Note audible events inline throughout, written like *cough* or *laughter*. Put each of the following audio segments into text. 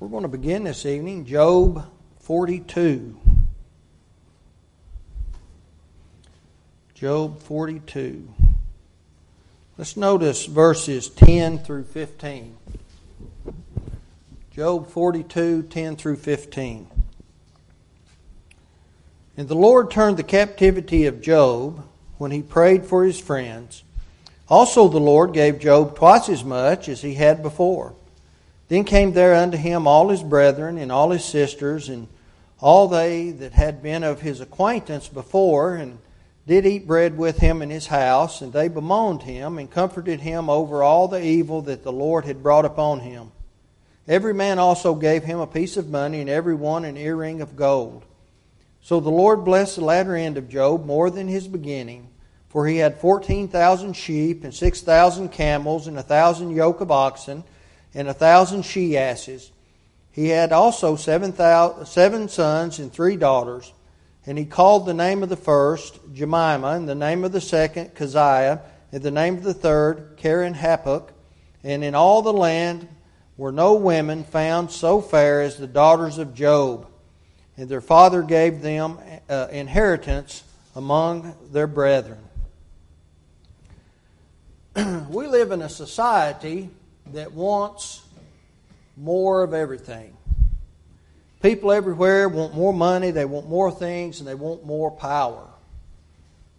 We're going to begin this evening, Job 42. Job 42. Let's notice verses 10 through 15. Job 42, 10 through 15. And the Lord turned the captivity of Job when he prayed for his friends. Also, the Lord gave Job twice as much as he had before. Then came there unto him all his brethren and all his sisters and all they that had been of his acquaintance before, and did eat bread with him in his house, and they bemoaned him and comforted him over all the evil that the Lord had brought upon him. Every man also gave him a piece of money, and every one an earring of gold. So the Lord blessed the latter end of Job more than his beginning, for he had fourteen thousand sheep, and six thousand camels, and a thousand yoke of oxen, and a thousand she asses. He had also seven, thousand, seven sons and three daughters. And he called the name of the first Jemima, and the name of the second Keziah, and the name of the third Keren-happuch. And in all the land were no women found so fair as the daughters of Job and their father gave them uh, inheritance among their brethren. *clears throat* we live in a society that wants more of everything. People everywhere want more money, they want more things, and they want more power.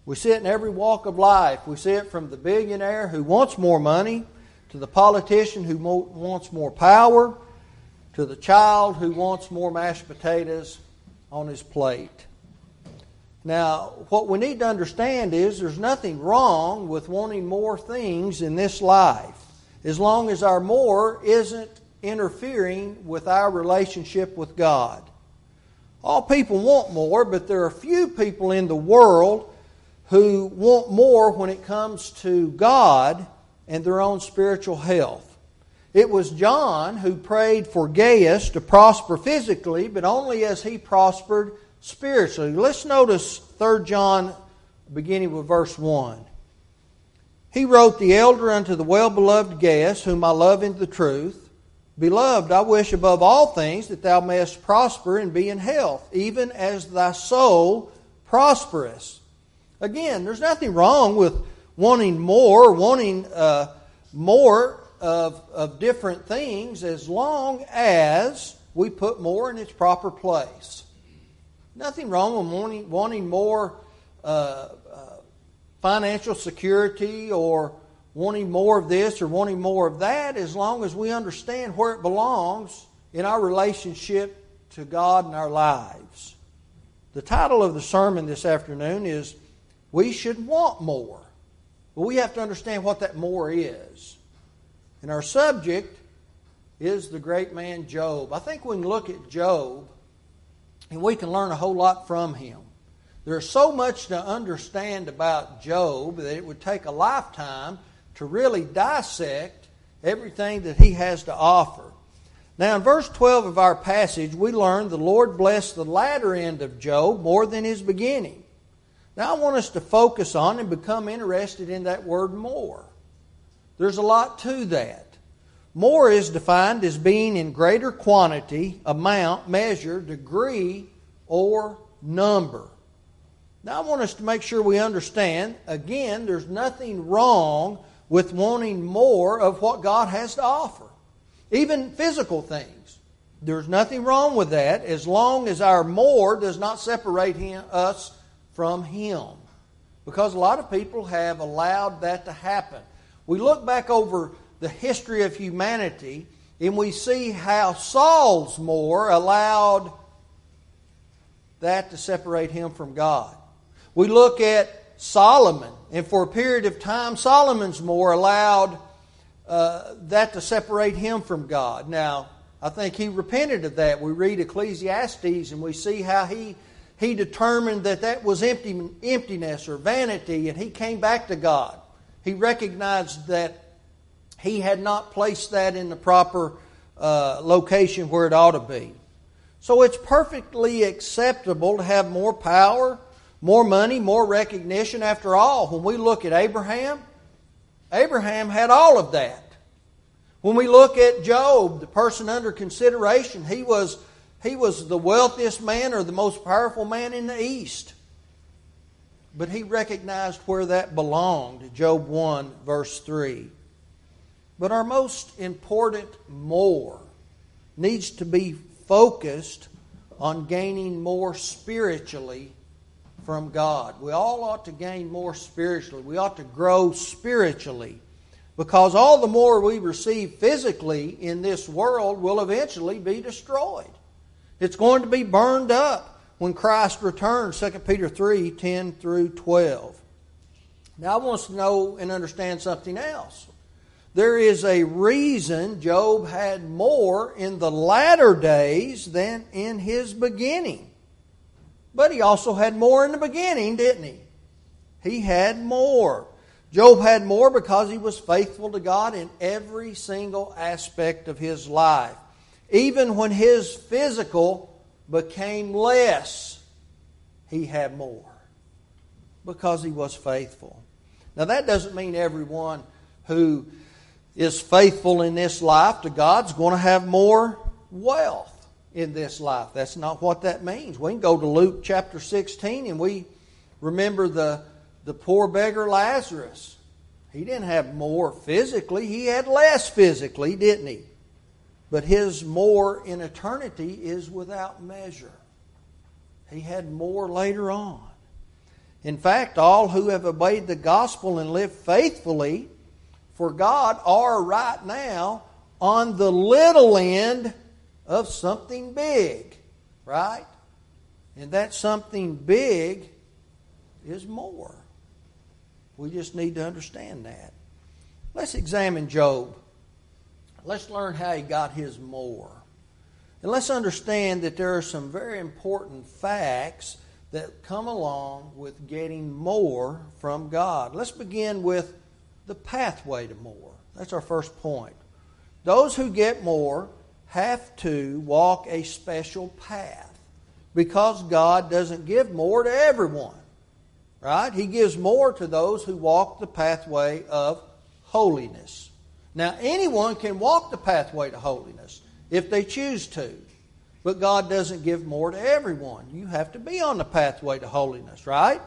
We see it in every walk of life. We see it from the billionaire who wants more money to the politician who wants more power to the child who wants more mashed potatoes on his plate. Now, what we need to understand is there's nothing wrong with wanting more things in this life as long as our more isn't interfering with our relationship with God. All people want more, but there are few people in the world who want more when it comes to God and their own spiritual health. It was John who prayed for Gaius to prosper physically, but only as he prospered spiritually. Let's notice 3 John, beginning with verse 1. He wrote, The elder unto the well beloved Gaius, whom I love in the truth. Beloved, I wish above all things that thou mayest prosper and be in health, even as thy soul prospereth. Again, there's nothing wrong with wanting more, wanting uh, more of, of different things as long as we put more in its proper place. Nothing wrong with wanting, wanting more uh, financial security or wanting more of this or wanting more of that as long as we understand where it belongs in our relationship to God and our lives. The title of the sermon this afternoon is We Should Want More. But we have to understand what that more is. And our subject is the great man Job. I think we can look at Job and we can learn a whole lot from him. There's so much to understand about Job that it would take a lifetime to really dissect everything that he has to offer. Now, in verse 12 of our passage, we learn the Lord blessed the latter end of Job more than his beginning. Now, I want us to focus on and become interested in that word more. There's a lot to that. More is defined as being in greater quantity, amount, measure, degree, or number. Now, I want us to make sure we understand again, there's nothing wrong with wanting more of what God has to offer, even physical things. There's nothing wrong with that as long as our more does not separate him, us from Him. Because a lot of people have allowed that to happen. We look back over the history of humanity and we see how Saul's more allowed that to separate him from God. We look at Solomon, and for a period of time, Solomon's more allowed uh, that to separate him from God. Now, I think he repented of that. We read Ecclesiastes and we see how he, he determined that that was empty, emptiness or vanity, and he came back to God he recognized that he had not placed that in the proper uh, location where it ought to be. So it's perfectly acceptable to have more power, more money, more recognition. After all, when we look at Abraham, Abraham had all of that. When we look at Job, the person under consideration, he was, he was the wealthiest man or the most powerful man in the East. But he recognized where that belonged. Job 1, verse 3. But our most important more needs to be focused on gaining more spiritually from God. We all ought to gain more spiritually. We ought to grow spiritually. Because all the more we receive physically in this world will eventually be destroyed. It's going to be burned up when Christ returns, 2 Peter 3 10 through 12. Now, I want us to know and understand something else. There is a reason Job had more in the latter days than in his beginning. But he also had more in the beginning, didn't he? He had more. Job had more because he was faithful to God in every single aspect of his life. Even when his physical became less, he had more because he was faithful. Now, that doesn't mean everyone who is faithful in this life to God's going to have more wealth in this life. That's not what that means. We can go to Luke chapter 16 and we remember the, the poor beggar Lazarus. He didn't have more physically, he had less physically, didn't he? But his more in eternity is without measure. He had more later on. In fact, all who have obeyed the gospel and lived faithfully for God are right now on the little end of something big, right? And that something big is more. We just need to understand that. Let's examine Job. Let's learn how he got his more. And let's understand that there are some very important facts that come along with getting more from God. Let's begin with the pathway to more. That's our first point. Those who get more have to walk a special path because God doesn't give more to everyone. Right? He gives more to those who walk the pathway of holiness. Now, anyone can walk the pathway to holiness if they choose to, but God doesn't give more to everyone. You have to be on the pathway to holiness, right?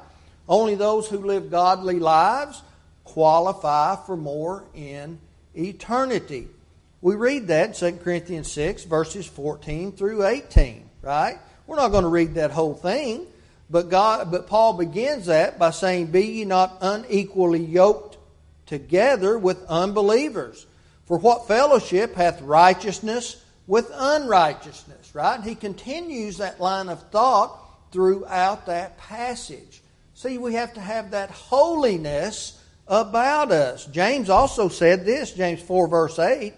Only those who live godly lives qualify for more in eternity. We read that in 2 Corinthians 6, verses 14 through 18, right? We're not going to read that whole thing, but God but Paul begins that by saying, Be ye not unequally yoked together with unbelievers. For what fellowship hath righteousness with unrighteousness? Right? He continues that line of thought throughout that passage. See, we have to have that holiness about us. James also said this, James 4, verse 8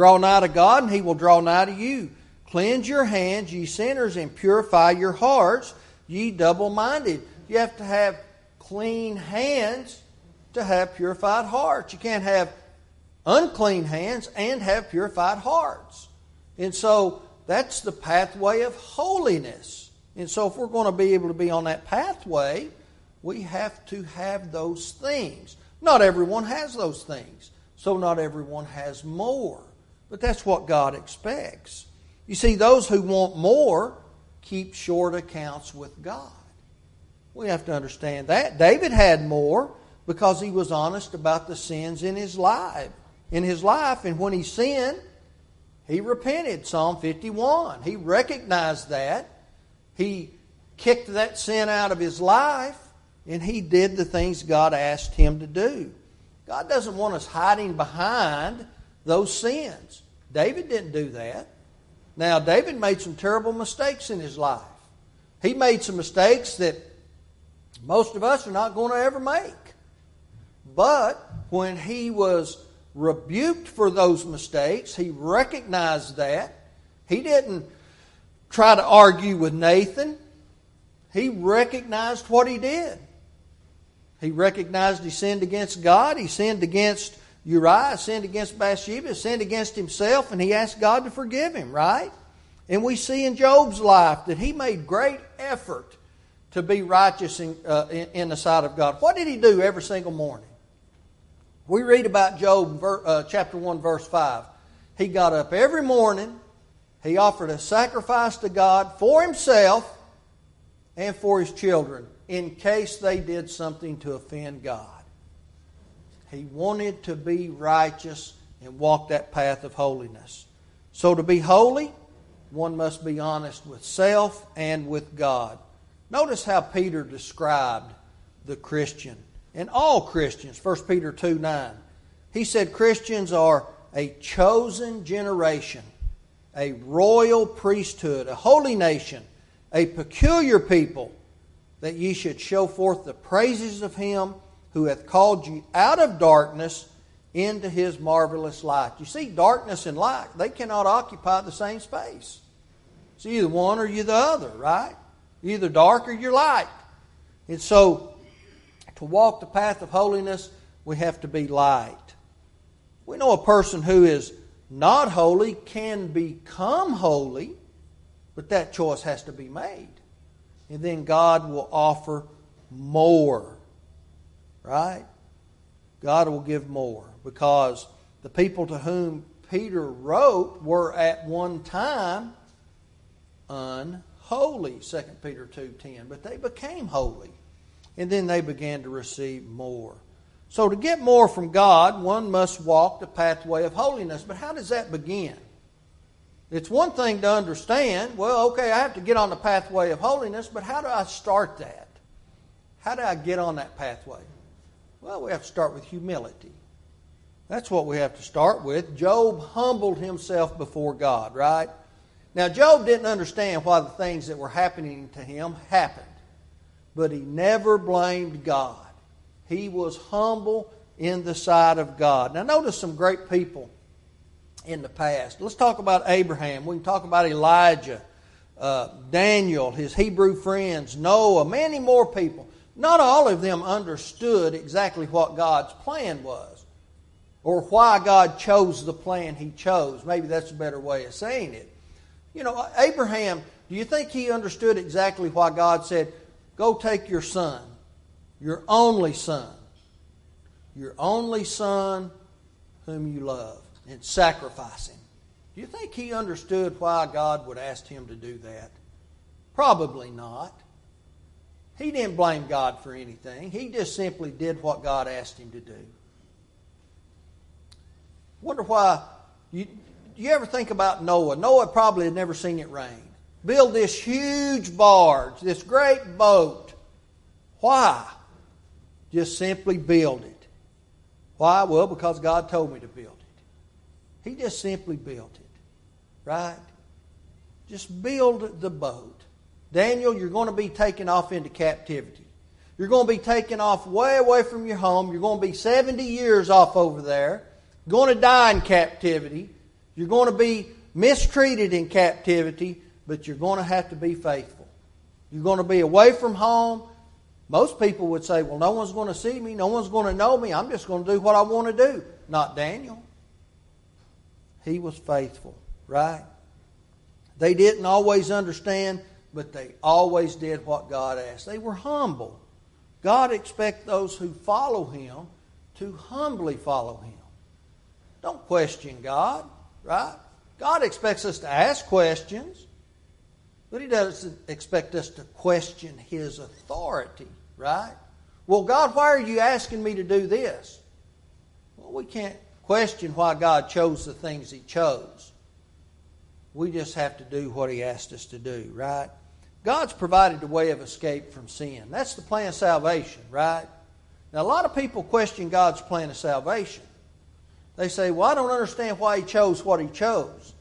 Draw nigh to God, and he will draw nigh to you. Cleanse your hands, ye sinners, and purify your hearts, ye double minded. You have to have clean hands to have purified hearts. You can't have unclean hands and have purified hearts. And so that's the pathway of holiness. And so if we're going to be able to be on that pathway, we have to have those things. Not everyone has those things, so not everyone has more. But that's what God expects. You see, those who want more keep short accounts with God. We have to understand that. David had more because he was honest about the sins in his life. In his life, and when he sinned, he repented. Psalm 51. He recognized that. He kicked that sin out of his life and he did the things God asked him to do. God doesn't want us hiding behind those sins. David didn't do that. Now, David made some terrible mistakes in his life. He made some mistakes that most of us are not going to ever make. But when he was rebuked for those mistakes, he recognized that. He didn't try to argue with Nathan. He recognized what he did. He recognized he sinned against God, he sinned against Uriah, sinned against Bathsheba, sinned against himself, and he asked God to forgive him, right? And we see in Job's life that he made great effort to be righteous in, uh, in, in the sight of God. What did he do every single morning? We read about Job, uh, chapter 1, verse 5. He got up every morning, he offered a sacrifice to God for himself and for his children in case they did something to offend God. He wanted to be righteous and walk that path of holiness. So, to be holy, one must be honest with self and with God. Notice how Peter described the Christian and all Christians. 1 Peter 2 9. He said Christians are a chosen generation, a royal priesthood, a holy nation, a peculiar people, that ye should show forth the praises of him who hath called you out of darkness into his marvelous light. You see, darkness and light, they cannot occupy the same space. It's either one or you're the other, right? You're either dark or you're light. And so, to walk the path of holiness, we have to be light. We know a person who is not holy can become holy, but that choice has to be made. And then God will offer more. Right? God will give more because the people to whom Peter wrote were at one time unholy 2 peter 2.10 but they became holy and then they began to receive more. So to get more from god one must walk the pathway of holiness. But how does that begin? It's one thing to understand well okay i have to get on the pathway of holiness but how do i start that? How do i get on that pathway well we have to start with humility that's what we have to start with. Job humbled himself before God, right? Now, Job didn't understand why the things that were happening to him happened, but he never blamed God. He was humble in the sight of God. Now, notice some great people in the past. Let's talk about Abraham. We can talk about Elijah, uh, Daniel, his Hebrew friends, Noah, many more people. Not all of them understood exactly what God's plan was or why God chose the plan he chose. Maybe that's a better way of saying it. You know, Abraham, do you think he understood exactly why God said, Go take your son, your only son, your only son whom you love, and sacrifice him? Do you think he understood why God would ask him to do that? Probably not. He didn't blame God for anything. He just simply did what God asked him to do. Wonder why. You, do you ever think about Noah? Noah probably had never seen it rain. Build this huge barge, this great boat. Why? Just simply build it. Why? Well, because God told me to build it. He just simply built it. Right? Just build the boat. Daniel, you're going to be taken off into captivity. You're going to be taken off way away from your home. You're going to be 70 years off over there going to die in captivity. You're going to be mistreated in captivity, but you're going to have to be faithful. You're going to be away from home. Most people would say, well, no one's going to see me. No one's going to know me. I'm just going to do what I want to do. Not Daniel. He was faithful, right? They didn't always understand, but they always did what God asked. They were humble. God expects those who follow Him to humbly follow Him. Don't question God, right? God expects us to ask questions, but He doesn't expect us to question His authority, right? Well, God, why are you asking me to do this? Well, we can't question why God chose the things He chose. We just have to do what He asked us to do, right? God's provided a way of escape from sin. That's the plan of salvation, right? Now, a lot of people question God's plan of salvation. They say, Well, I don't understand why he chose what he chose.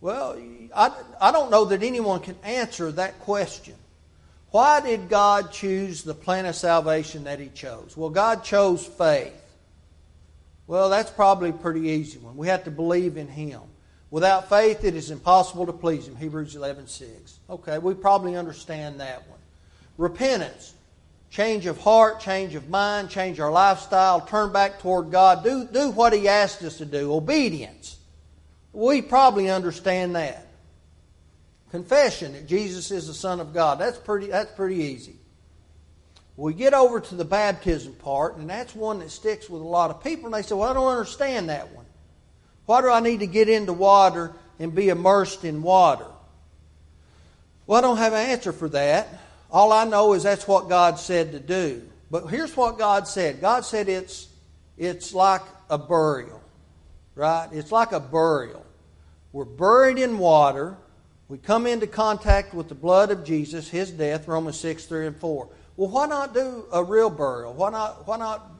Well, I, I don't know that anyone can answer that question. Why did God choose the plan of salvation that he chose? Well, God chose faith. Well, that's probably a pretty easy one. We have to believe in him. Without faith, it is impossible to please him. Hebrews 11 6. Okay, we probably understand that one. Repentance change of heart, change of mind, change our lifestyle, turn back toward God, do, do what He asked us to do. Obedience. We probably understand that. Confession that Jesus is the Son of God. That's pretty, that's pretty easy. We get over to the baptism part, and that's one that sticks with a lot of people, and they say, Well, I don't understand that one. Why do I need to get into water and be immersed in water? Well, I don't have an answer for that. All I know is that's what God said to do. But here's what God said God said it's, it's like a burial, right? It's like a burial. We're buried in water. We come into contact with the blood of Jesus, his death, Romans 6, 3 and 4. Well, why not do a real burial? Why not, why not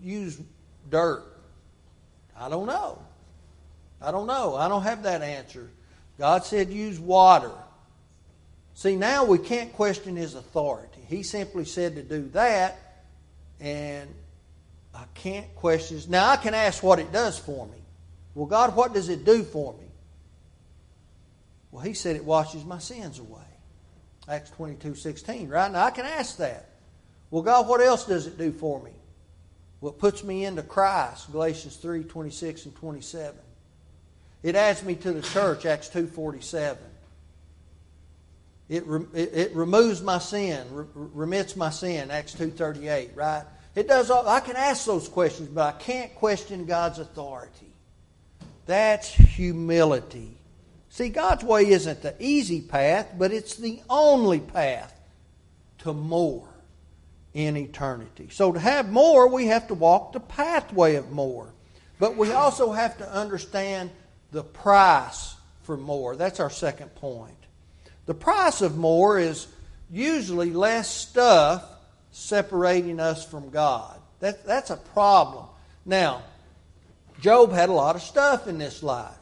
use dirt? I don't know. I don't know. I don't have that answer. God said use water. See, now we can't question his authority. He simply said to do that, and I can't question. Now, I can ask what it does for me. Well, God, what does it do for me? Well, He said it washes my sins away. Acts 22 16, right? Now, I can ask that. Well, God, what else does it do for me? It puts me into Christ, Galatians 3 26 and 27. It adds me to the church, Acts 2 47. It, it, it removes my sin, re, remits my sin, Acts 2.38, right? It does all, I can ask those questions, but I can't question God's authority. That's humility. See, God's way isn't the easy path, but it's the only path to more in eternity. So to have more, we have to walk the pathway of more. But we also have to understand the price for more. That's our second point. The price of more is usually less stuff separating us from God. That, that's a problem. Now, Job had a lot of stuff in this life.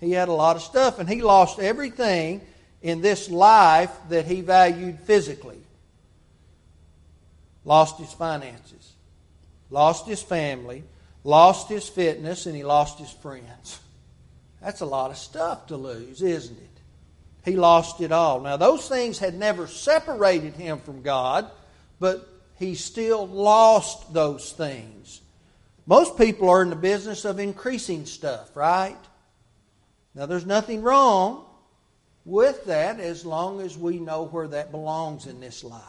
He had a lot of stuff, and he lost everything in this life that he valued physically. Lost his finances, lost his family, lost his fitness, and he lost his friends. That's a lot of stuff to lose, isn't it? he lost it all. Now, those things had never separated him from God, but he still lost those things. Most people are in the business of increasing stuff, right? Now, there's nothing wrong with that as long as we know where that belongs in this life.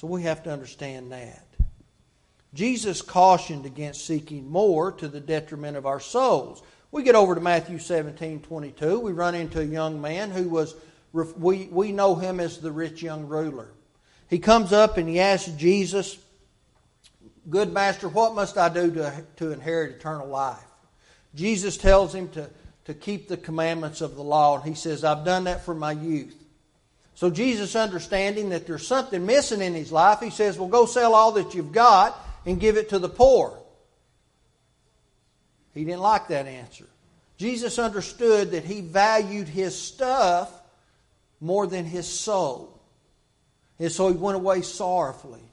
So we have to understand that. Jesus cautioned against seeking more to the detriment of our souls. We get over to Matthew 17 22. We run into a young man who was, we, we know him as the rich young ruler. He comes up and he asks Jesus, Good master, what must I do to, to inherit eternal life? Jesus tells him to, to keep the commandments of the law, and he says, I've done that for my youth. So Jesus, understanding that there's something missing in his life, he says, Well, go sell all that you've got and give it to the poor. He didn't like that answer. Jesus understood that he valued his stuff more than his soul. And so he went away sorrowfully.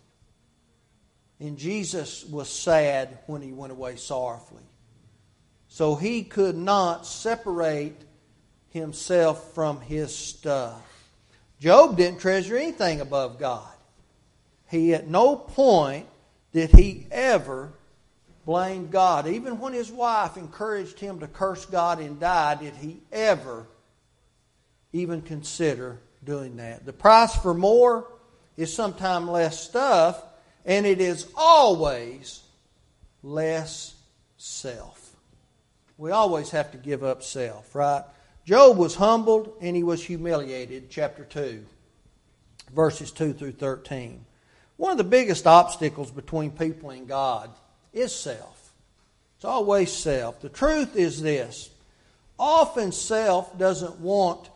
And Jesus was sad when he went away sorrowfully. So he could not separate himself from his stuff. Job didn't treasure anything above God. He at no point did he ever blame God. Even when his wife encouraged him to curse God and die, did he ever even consider doing that? The price for more is sometimes less stuff, and it is always less self. We always have to give up self, right? Job was humbled and he was humiliated, chapter 2, verses 2 through 13. One of the biggest obstacles between people and God is self. It's always self. The truth is this often self doesn't want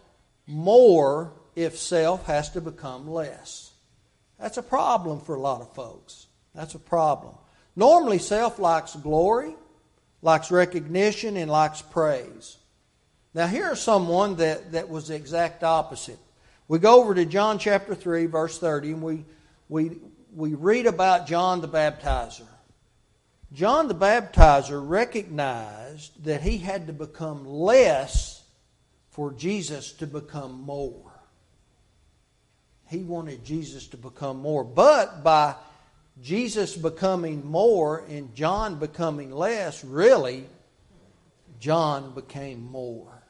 more if self has to become less. That's a problem for a lot of folks. That's a problem. Normally, self likes glory, likes recognition, and likes praise. Now, here's someone that, that was the exact opposite. We go over to John chapter 3, verse 30, and we, we, we read about John the Baptizer. John the Baptizer recognized that he had to become less for Jesus to become more. He wanted Jesus to become more. But by Jesus becoming more and John becoming less, really, John became more.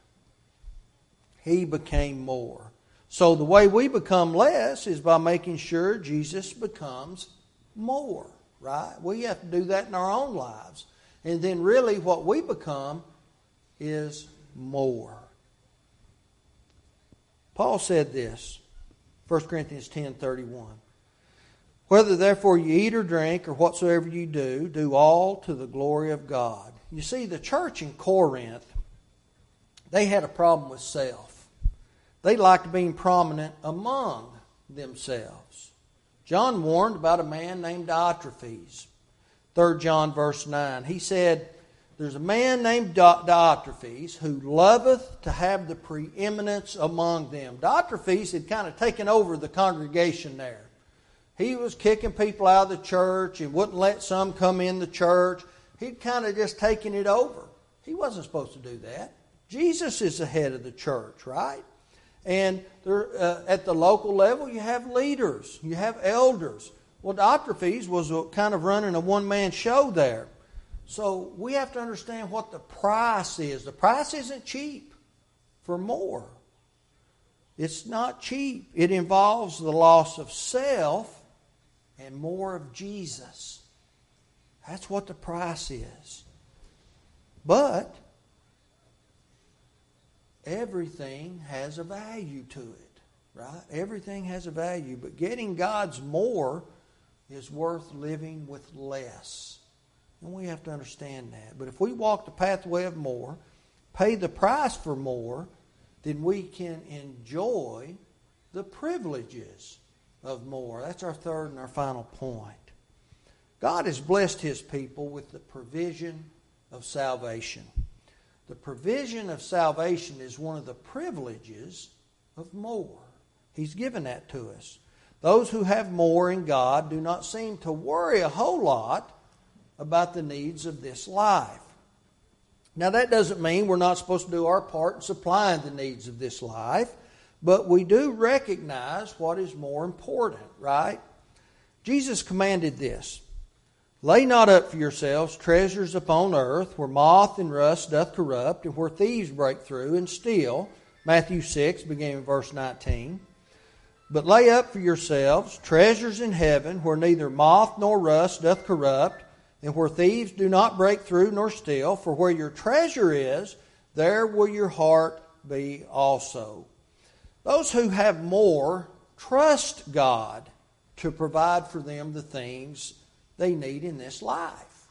He became more. So the way we become less is by making sure Jesus becomes more, right? We have to do that in our own lives. And then really what we become is more. Paul said this, 1 Corinthians 10:31. Whether therefore you eat or drink or whatsoever you do, do all to the glory of God. You see, the church in Corinth, they had a problem with self. They liked being prominent among themselves. John warned about a man named Diotrephes. 3 John verse 9. He said, There's a man named Diotrephes who loveth to have the preeminence among them. Diotrephes had kind of taken over the congregation there. He was kicking people out of the church and wouldn't let some come in the church. He'd kind of just taken it over. He wasn't supposed to do that. Jesus is the head of the church, right? And there, uh, at the local level, you have leaders, you have elders. Well, Diotrephes was a, kind of running a one man show there. So we have to understand what the price is. The price isn't cheap for more. It's not cheap. It involves the loss of self and more of Jesus. That's what the price is. But everything has a value to it, right? Everything has a value, but getting God's more is worth living with less. And we have to understand that. But if we walk the pathway of more, pay the price for more, then we can enjoy the privileges of more. That's our third and our final point. God has blessed his people with the provision of salvation. The provision of salvation is one of the privileges of more. He's given that to us. Those who have more in God do not seem to worry a whole lot about the needs of this life. Now, that doesn't mean we're not supposed to do our part in supplying the needs of this life. But we do recognize what is more important, right? Jesus commanded this Lay not up for yourselves treasures upon earth, where moth and rust doth corrupt, and where thieves break through and steal. Matthew 6, beginning in verse 19. But lay up for yourselves treasures in heaven, where neither moth nor rust doth corrupt, and where thieves do not break through nor steal. For where your treasure is, there will your heart be also. Those who have more trust God to provide for them the things they need in this life.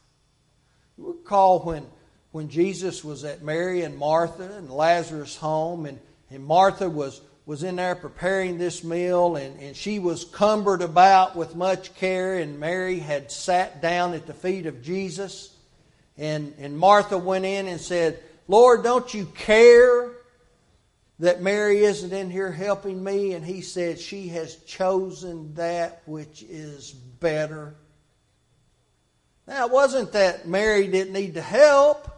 You recall when, when Jesus was at Mary and Martha and Lazarus' home, and, and Martha was, was in there preparing this meal, and, and she was cumbered about with much care, and Mary had sat down at the feet of Jesus. And, and Martha went in and said, Lord, don't you care that Mary isn't in here helping me, and he said, She has chosen that which is better. Now, it wasn't that Mary didn't need to help.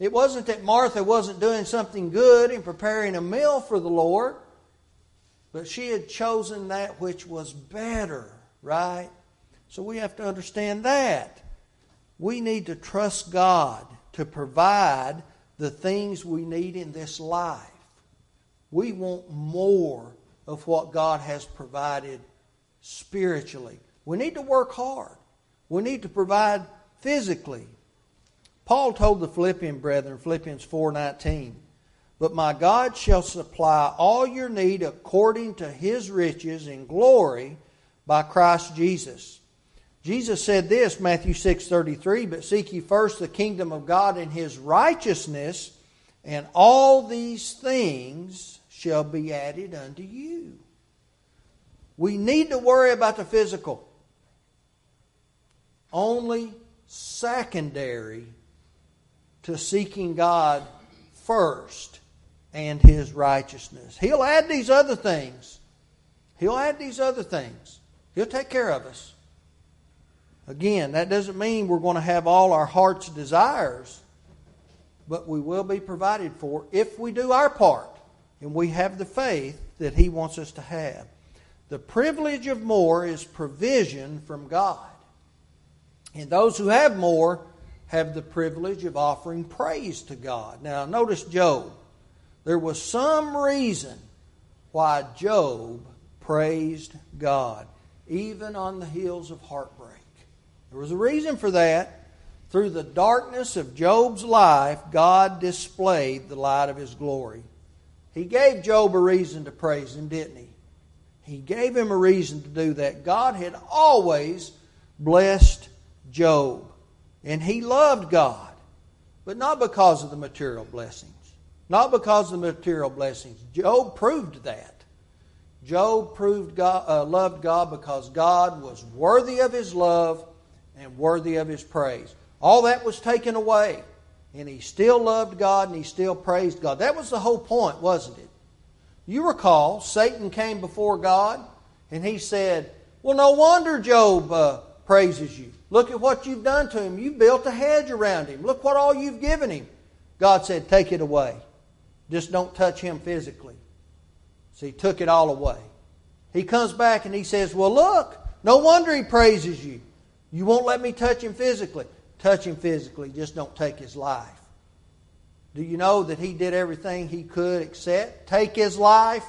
It wasn't that Martha wasn't doing something good in preparing a meal for the Lord, but she had chosen that which was better, right? So we have to understand that. We need to trust God to provide the things we need in this life. We want more of what God has provided spiritually. We need to work hard. We need to provide physically. Paul told the Philippian brethren, Philippians 4:19, "But my God shall supply all your need according to his riches in glory by Christ Jesus." Jesus said this, Matthew 6:33, "But seek ye first the kingdom of God and his righteousness, and all these things shall be added unto you. We need to worry about the physical. Only secondary to seeking God first and His righteousness. He'll add these other things. He'll add these other things. He'll take care of us. Again, that doesn't mean we're going to have all our heart's desires, but we will be provided for if we do our part and we have the faith that He wants us to have. The privilege of more is provision from God. And those who have more have the privilege of offering praise to God. Now, notice Job. There was some reason why Job praised God, even on the heels of heartbreak. There was a reason for that. Through the darkness of Job's life, God displayed the light of his glory. He gave Job a reason to praise him, didn't he? He gave him a reason to do that. God had always blessed Job, and he loved God, but not because of the material blessings. Not because of the material blessings. Job proved that. Job proved God, uh, loved God because God was worthy of his love and worthy of his praise. All that was taken away, and he still loved God and he still praised God. That was the whole point, wasn't it? You recall, Satan came before God and he said, Well, no wonder Job uh, praises you. Look at what you've done to him. You built a hedge around him. Look what all you've given him. God said, Take it away. Just don't touch him physically. So he took it all away. He comes back and he says, Well, look, no wonder he praises you. You won't let me touch him physically. Touch him physically, just don't take his life. Do you know that he did everything he could except take his life?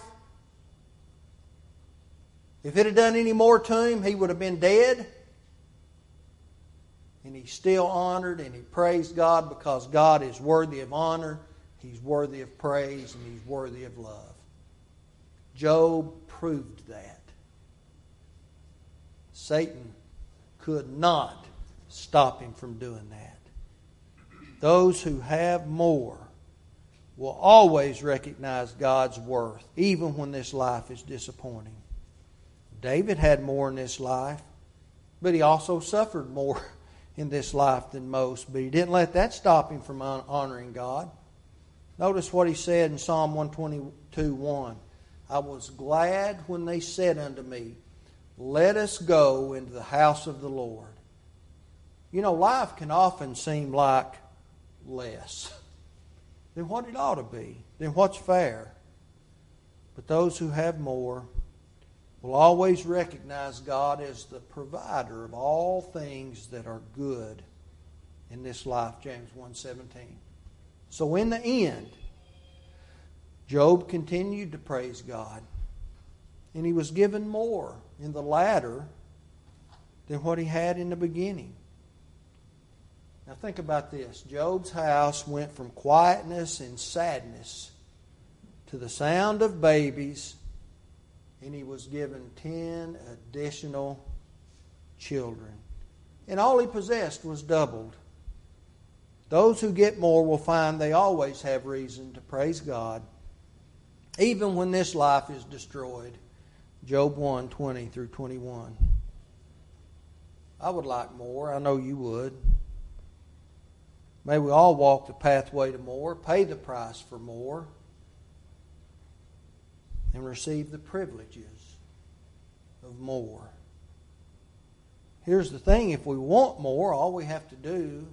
If it had done any more to him, he would have been dead. And he still honored and he praised God because God is worthy of honor, he's worthy of praise, and he's worthy of love. Job proved that. Satan could not stop him from doing that. Those who have more will always recognize God's worth, even when this life is disappointing. David had more in this life, but he also suffered more *laughs* in this life than most. But he didn't let that stop him from honoring God. Notice what he said in Psalm 122 1. I was glad when they said unto me, Let us go into the house of the Lord. You know, life can often seem like less than what it ought to be, than what's fair. But those who have more will always recognize God as the provider of all things that are good in this life, James 1:17. So in the end, Job continued to praise God, and he was given more in the latter than what he had in the beginning. Now think about this. Job's house went from quietness and sadness to the sound of babies, and he was given 10 additional children. And all he possessed was doubled. Those who get more will find they always have reason to praise God, even when this life is destroyed. Job 1 20 through 21. I would like more. I know you would. May we all walk the pathway to more, pay the price for more, and receive the privileges of more. Here's the thing if we want more, all we have to do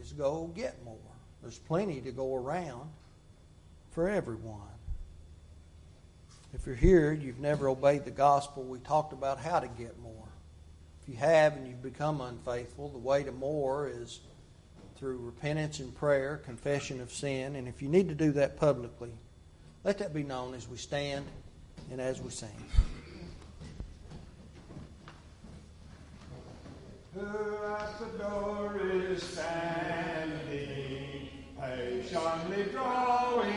is go get more. There's plenty to go around for everyone. If you're here, you've never obeyed the gospel, we talked about how to get more. If you have and you've become unfaithful, the way to more is through repentance and prayer, confession of sin, and if you need to do that publicly, let that be known as we stand and as we sing. Who at the door is standing, patiently drawing.